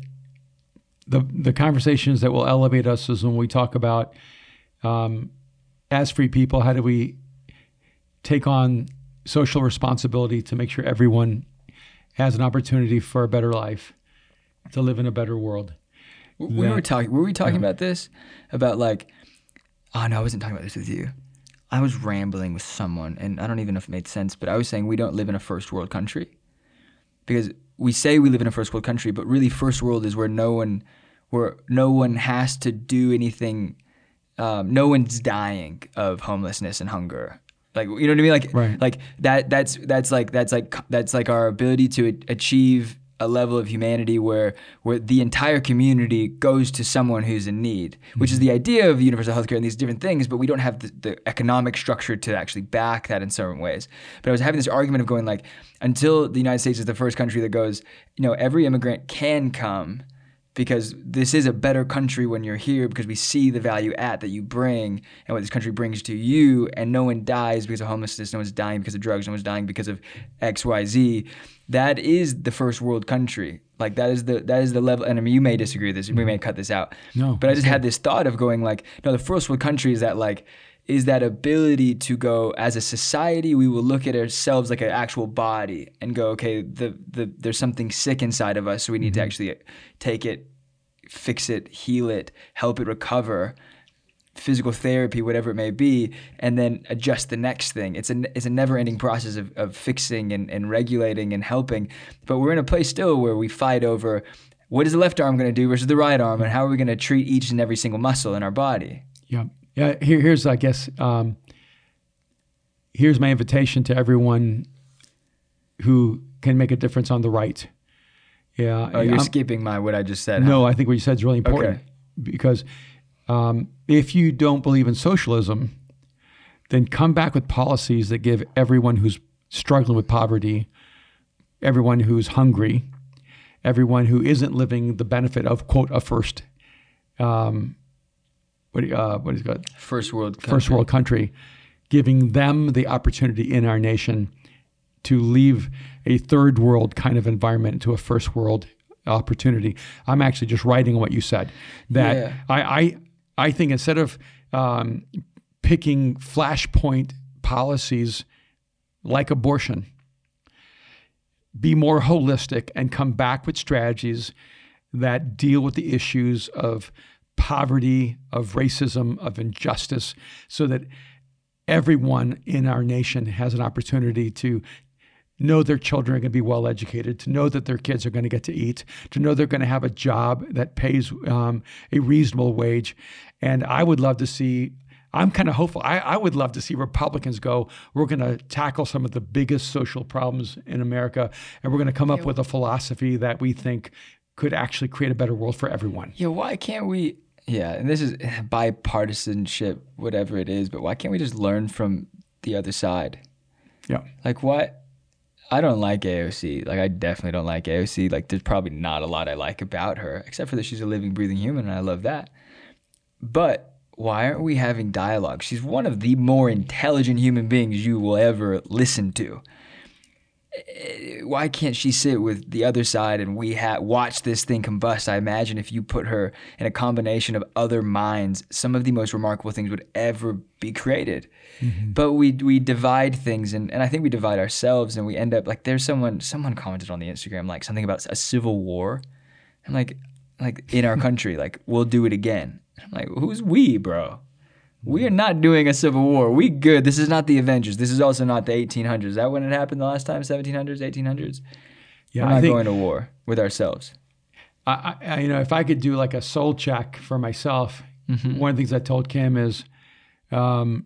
the the conversations that will elevate us is when we talk about um, as free people, how do we take on social responsibility to make sure everyone has an opportunity for a better life, to live in a better world. We Yeah. were talking, were we talking about this? About like, oh no, I wasn't talking about this with you. I was rambling with someone, and I don't even know if it made sense, but I was saying we don't live in a first world country because we say we live in a first world country, but really first world is where no one, where no one has to do anything. Um, no one's dying of homelessness and hunger. Like you know what I mean? Like Right. like that. That's that's like that's like that's like our ability to achieve a level of humanity where where the entire community goes to someone who's in need, which is mm-hmm. the idea of universal healthcare and these different things. But we don't have the, the economic structure to actually back that in certain ways. But I was having this argument of going like, until the United States is the first country that goes, you know, every immigrant can come because this is a better country when you're here because we see the value at that you bring and what this country brings to you and no one dies because of homelessness no one's dying because of drugs no one's dying because of xyz that is the first world country. Like that is the that is the level and I mean you may disagree with this we may cut this out. No, but I just had this thought of going like no the first world country is that like is that ability to go as a society we will look at ourselves like an actual body and go okay the, the there's something sick inside of us so we need to mm-hmm. actually take it fix it heal it help it recover physical therapy whatever it may be and then adjust the next thing it's a it's a never ending process of, of fixing and, and regulating and helping but we're in a place still where we fight over what is the left arm going to do versus the right arm and how are we going to treat each and every single muscle in our body Yeah. Yeah. Here, here's, I guess, um, here's my invitation to everyone who can make a difference on the right. Yeah. oh you're I'm- skipping my what i just said no, I think what you said is really important Okay. because um, if you don't believe in socialism, then come back with policies that give everyone who's struggling with poverty, everyone who's hungry, everyone who isn't living the benefit of quote a first, um, what do you- uh, what is it called? first world first country. world country, giving them the opportunity in our nation to leave a third world kind of environment into a first world opportunity. I'm actually just writing what you said. That Yeah. I, I I think instead of um, picking flashpoint policies like abortion, be more holistic and come back with strategies that deal with the issues of poverty, of racism, of injustice, so that everyone in our nation has an opportunity to know their children are going to be well educated, to know that their kids are going to get to eat, to know they're going to have a job that pays um, a reasonable wage. And I would love to see. I'm kind of hopeful. I, I would love to see Republicans go, we're going to tackle some of the biggest social problems in America, and we're going to come up with a philosophy that we think could actually create a better world for everyone. Yeah, why can't we? Yeah, and this is [SIGHS] bipartisanship, whatever it is, but why can't we just learn from the other side? Yeah. Like, what? I don't like AOC. Like, I definitely don't like AOC. Like, there's probably not a lot I like about her, except for that she's a living, breathing human, and I love that. But why aren't we having dialogue? She's one of the more intelligent human beings you will ever listen to why can't she sit with the other side and we ha- watch this thing combust? I imagine if you put her in a combination of other minds, some of the most remarkable things would ever be created. Mm-hmm. But we we divide things, and, and I think we divide ourselves, and we end up like there's someone someone commented on the Instagram like something about a civil war. I'm like like in our country, like we'll do it again. I'm like, who's we, bro? We are not doing a civil war. We good. This is not the Avengers. This is also not the 1800s. Is that when it happened the last time? 1700s, 1800s. Yeah, We're not going to war with ourselves. I, I, you know, if I could do like a soul check for myself, one of the things I told Kim is, um,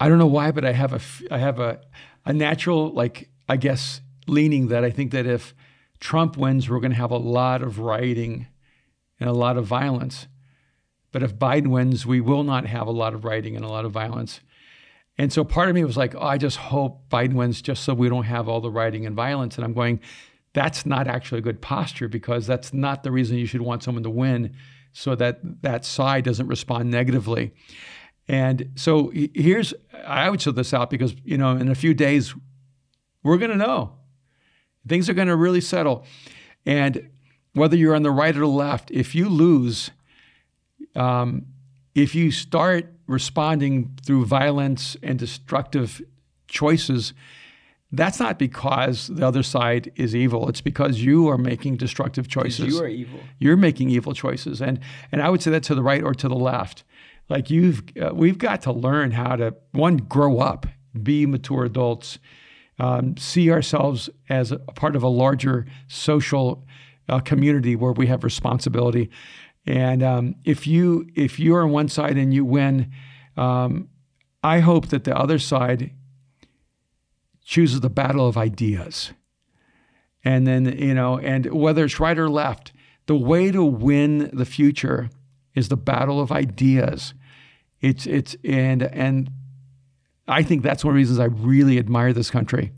I don't know why, but I have a, I have a, a natural, like, I guess, leaning that I think that if Trump wins, we're going to have a lot of rioting and a lot of violence. But if Biden wins, we will not have a lot of rioting and a lot of violence. And so part of me was like, oh, I just hope Biden wins just so we don't have all the rioting and violence. And I'm going, that's not actually a good posture because that's not the reason you should want someone to win so that that side doesn't respond negatively. And so here's, I would show this out because, you know, in a few days, we're going to know. Things are going to really settle. And whether you're on the right or the left, if you lose, um, if you start responding through violence and destructive choices, that's not because the other side is evil. It's because you are making destructive choices. You are evil. You're making evil choices, and and I would say that to the right or to the left, like you've uh, we've got to learn how to one grow up, be mature adults, um, see ourselves as a part of a larger social uh, community where we have responsibility. And um, if you if you're on one side and you win, um, I hope that the other side chooses the battle of ideas. And then, you know, and whether it's right or left, the way to win the future is the battle of ideas. It's it's and and I think that's one of the reasons I really admire this country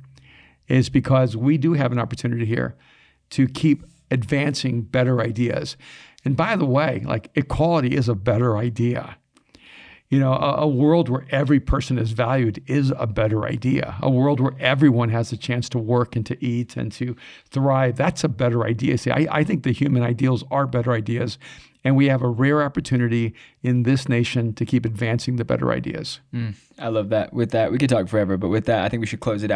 is because we do have an opportunity here to keep advancing better ideas. And by the way, like equality is a better idea. You know, a, a, world where every person is valued is a better idea. A world where everyone has a chance to work and to eat and to thrive, that's a better idea. See, I, I think the human ideals are better ideas. And we have a rare opportunity in this nation to keep advancing the better ideas. Mm, I love that. With that, we could talk forever, but with that, I think we should close it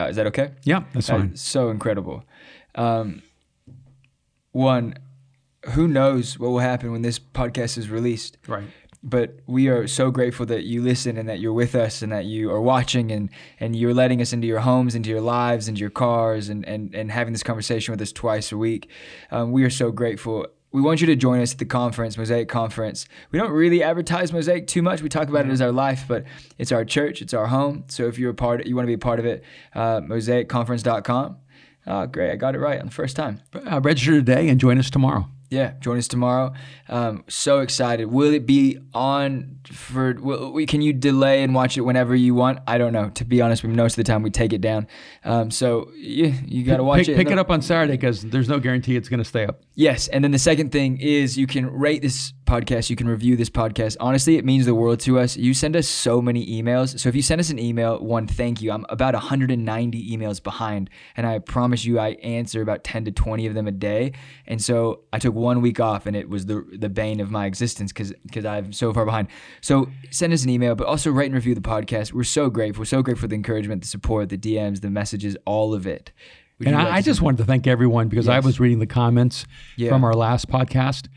who knows what will happen when this podcast is released? Right but we are so grateful that you listen and that you're with us and that you are watching and, and you're letting us into your homes, into your lives, into your cars, and, and, and having this conversation with us twice a week. Um, we are so grateful. We want you to join us at the conference, Mosaic Conference. We don't really advertise Mosaic too much. We talk about it as our life, but it's our church, it's our home. So if you're a part, of, you want to be a part of it, uh, mosaicconference.com. Oh, great! I got it right on the first time. Uh, register today and join us tomorrow. Yeah, join us tomorrow. Um, so excited. Will it be on for? Will, we, can you delay and watch it whenever you want? I don't know. To be honest, most of the time we take it down. Um, so yeah, you got to watch pick, it. Pick it up on Saturday because there's no guarantee it's going to stay up. Yes, and then the second thing is you can rate this podcast. You can review this podcast. Honestly, it means the world to us. You send us so many emails. So if you send us an email, one, thank you. I'm about 190 emails behind, and I promise you, I answer about 10 to 20 of them a day. And so I took one week off, and it was the the bane of my existence because because I'm so far behind. So send us an email, but also rate and review the podcast. We're so grateful. We're so grateful for the encouragement, the support, the DMs, the messages, all of it. Would and I, like I just wanted to thank everyone because yes. I was reading the comments yeah. from our last podcast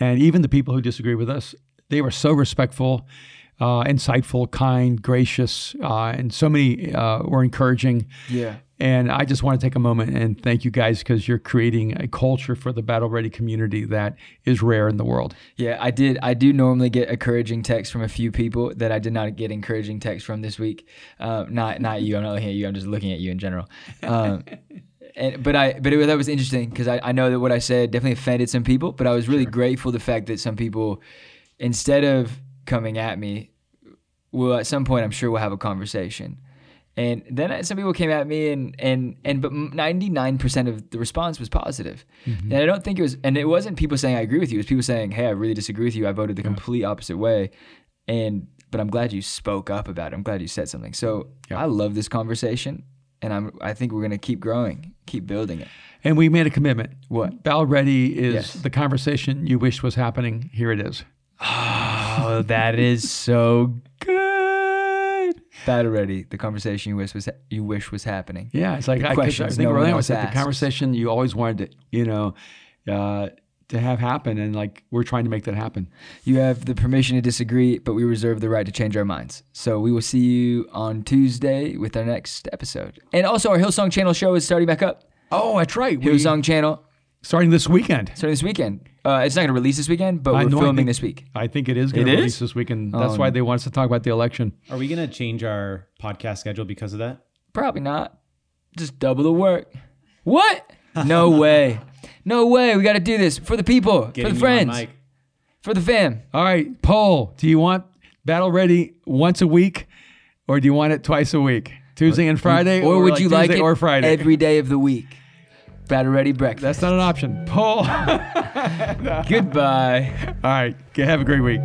and even the people who disagree with us, they were so respectful, uh, insightful, kind, gracious, uh, and so many uh, were encouraging. Yeah. And I just want to take a moment and thank you guys because you're creating a culture for the battle ready community that is rare in the world. Yeah, I did. I do normally get encouraging texts from a few people that I did not get encouraging texts from this week. Um, not not you. I'm not looking at you. I'm just looking at you in general. Um, [LAUGHS] and but I but it, that was interesting because I, I know that what I said definitely offended some people, but I was really sure. grateful the fact that some people, instead of coming at me, will at some point I'm sure we'll have a conversation. And then some people came at me, and and and but 99% of the response was positive. Mm-hmm. And I don't think it was, and it wasn't people saying I agree with you. It was people saying, "Hey, I really disagree with you. I voted the yeah. complete opposite way." And but I'm glad you spoke up about it. I'm glad you said something. So yeah. I love this conversation and I'm I think we're gonna keep growing, keep building it. And we made a commitment. What? Battle Ready is yes. the conversation you wish was happening. Here it is. [LAUGHS] Oh, that is so good. Battle Ready. the conversation you wish was you wish was happening. Yeah, it's like the I, questions I think no earlier was the conversation you always wanted to, you know, uh, to have happen and like we're trying to make that happen. You have the permission to disagree, but we reserve the right to change our minds. So we will see you on Tuesday with our next episode. And also our Hillsong channel show is starting back up. Oh, that's right. Hillsong we, channel. Starting this weekend. Starting this weekend. Uh, it's not going to release this weekend, but we're filming think, this week. I think it is going to release this weekend. That's um, why they want us to talk about the election. Are we going to change our podcast schedule because of that? Probably not. Just double the work. What? No [LAUGHS] way. No way. We got to do this for the people, Getting for the friends, for the fam. All right, poll. Do you want Battle Ready once a week, or do you want it twice a week, Tuesday and Friday, or, or would like you Tuesday like it or Friday every day of the week? Battle Ready breakfast. That's not an option. Poll. [LAUGHS] Goodbye. All right. Have a great week.